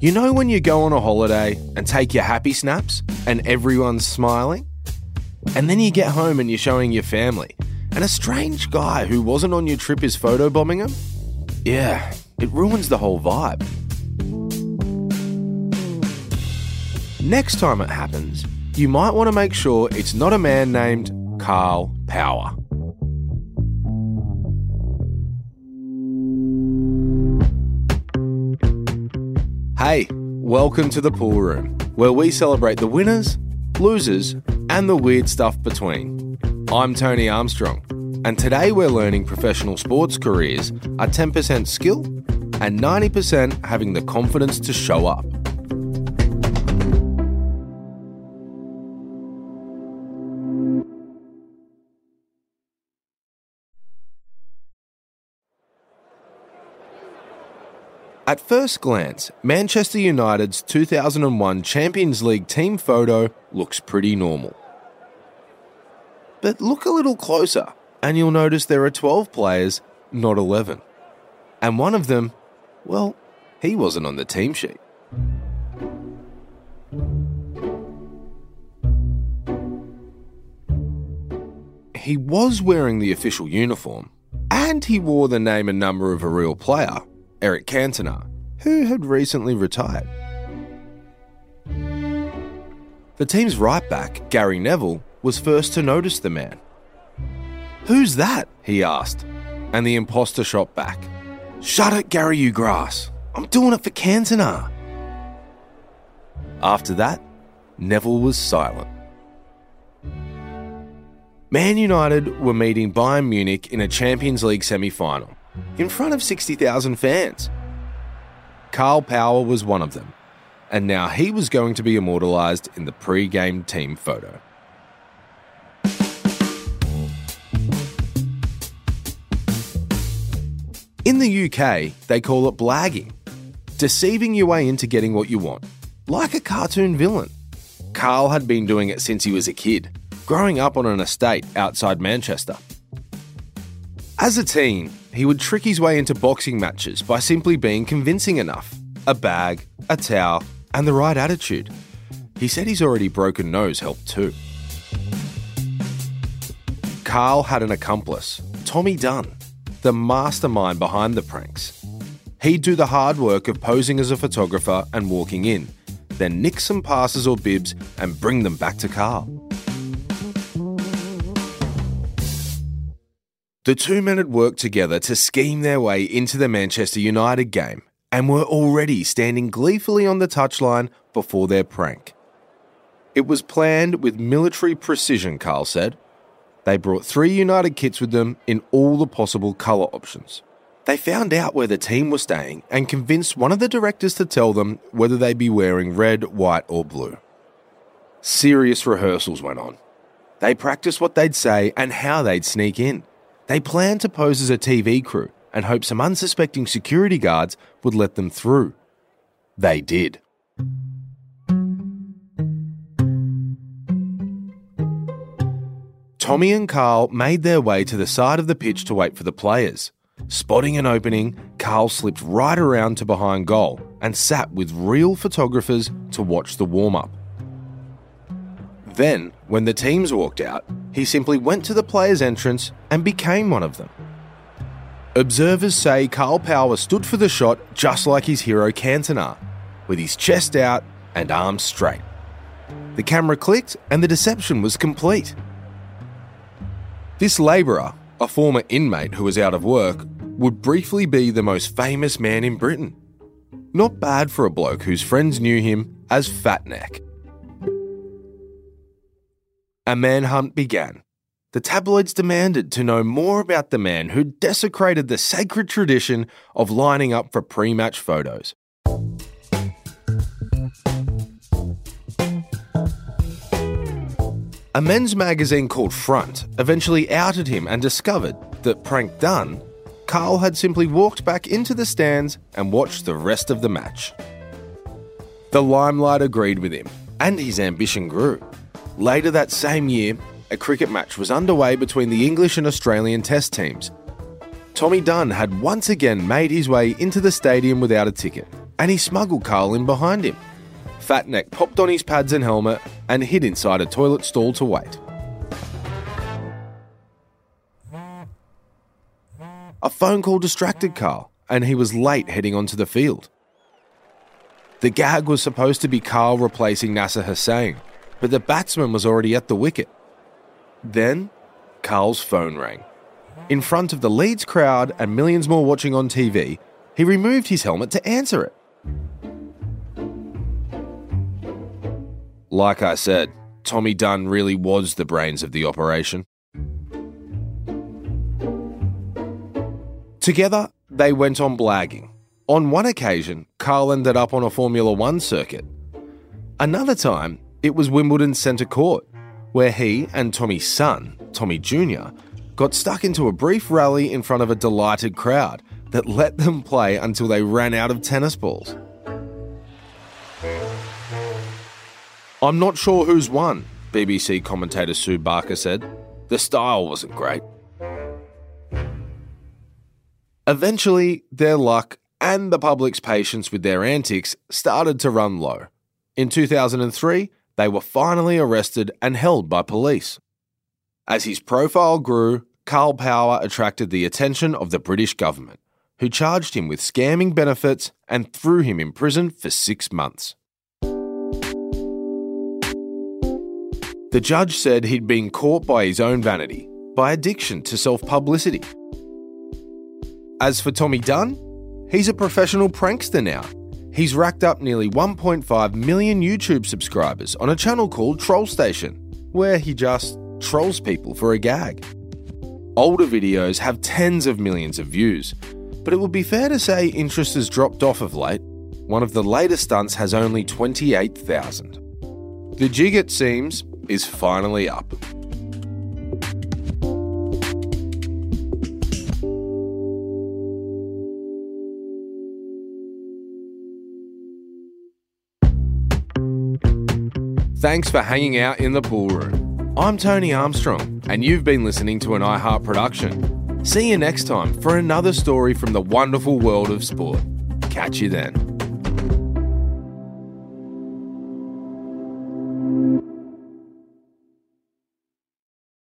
You know when you go on a holiday and take your happy snaps and everyone's smiling? And then you get home and you're showing your family, and a strange guy who wasn't on your trip is photobombing them? Yeah, it ruins the whole vibe. Next time it happens, you might want to make sure it's not a man named Karl Power. Welcome to the pool room, where we celebrate the winners, losers, and the weird stuff between. I'm Tony Armstrong, and today we're learning professional sports careers are 10% skill and 90% having the confidence to show up. At first glance, Manchester United's 2001 Champions League team photo looks pretty normal. But look a little closer, and you'll notice there are 12 players, not 11. And one of them, well, he wasn't on the team sheet. He was wearing the official uniform, and he wore the name and number of a real player, Eric Cantona, who had recently retired. The team's right back, Gary Neville, was first to notice the man. Who's that? he asked, and the imposter shot back. Shut it, Gary, you grass. I'm doing it for Cantona. After that, Neville was silent. Man United were meeting Bayern Munich in a Champions League semi final in front of 60,000 fans. Karl Power was one of them, and now he was going to be immortalised in the pre game team photo. In the UK, they call it blagging, deceiving your way into getting what you want, like a cartoon villain. Karl had been doing it since he was a kid, growing up on an estate outside Manchester. As a teen, he would trick his way into boxing matches by simply being convincing enough a bag, a towel, and the right attitude. He said his already broken nose helped too. Karl had an accomplice, Tommy Dunn, the mastermind behind the pranks. He'd do the hard work of posing as a photographer and walking in, then nick some passes or bibs and bring them back to Karl. The two men had worked together to scheme their way into the Manchester United game and were already standing gleefully on the touchline before their prank. It was planned with military precision, Karl said. They brought three United kits with them in all the possible colour options. They found out where the team was staying and convinced one of the directors to tell them whether they'd be wearing red, white, or blue. Serious rehearsals went on. They practiced what they'd say and how they'd sneak in. They planned to pose as a TV crew and hope some unsuspecting security guards would let them through. They did. Tommy and Karl made their way to the side of the pitch to wait for the players. Spotting an opening, Karl slipped right around to behind goal and sat with real photographers to watch the warm up. Then, when the teams walked out, he simply went to the players' entrance and became one of them. Observers say Karl Power stood for the shot just like his hero Cantona, with his chest out and arms straight. The camera clicked and the deception was complete. This labourer, a former inmate who was out of work, would briefly be the most famous man in Britain. Not bad for a bloke whose friends knew him as Fat Neck. A manhunt began. The tabloids demanded to know more about the man who desecrated the sacred tradition of lining up for pre match photos. A men's magazine called Front eventually outed him and discovered that, prank done, Karl had simply walked back into the stands and watched the rest of the match. The limelight agreed with him, and his ambition grew. Later that same year, a cricket match was underway between the English and Australian Test teams. Tommy Dunn had once again made his way into the stadium without a ticket, and he smuggled Karl in behind him. Fatneck popped on his pads and helmet and hid inside a toilet stall to wait. A phone call distracted Karl, and he was late heading onto the field. The gag was supposed to be Karl replacing Nasser Hussain, but the batsman was already at the wicket. Then, Karl's phone rang. In front of the Leeds crowd and millions more watching on TV, he removed his helmet to answer it. Like I said, Tommy Dunn really was the brains of the operation. Together, they went on blagging. On one occasion, Karl ended up on a Formula One circuit. Another time, it was Wimbledon Centre Court, where he and Tommy's son, Tommy Jr., got stuck into a brief rally in front of a delighted crowd that let them play until they ran out of tennis balls. I'm not sure who's won, BBC commentator Sue Barker said. The style wasn't great. Eventually, their luck and the public's patience with their antics started to run low. In 2003, they were finally arrested and held by police. As his profile grew, Karl Power attracted the attention of the British government, who charged him with scamming benefits and threw him in prison for six months. The judge said he'd been caught by his own vanity, by addiction to self publicity. As for Tommy Dunn, he's a professional prankster now. He's racked up nearly 1.5 million YouTube subscribers on a channel called Troll Station, where he just trolls people for a gag. Older videos have tens of millions of views, but it would be fair to say interest has dropped off of late. One of the latest stunts has only 28,000. The jig, it seems, is finally up. Thanks for hanging out in the pool room. I'm Tony Armstrong, and you've been listening to an iHeart production. See you next time for another story from the wonderful world of sport. Catch you then.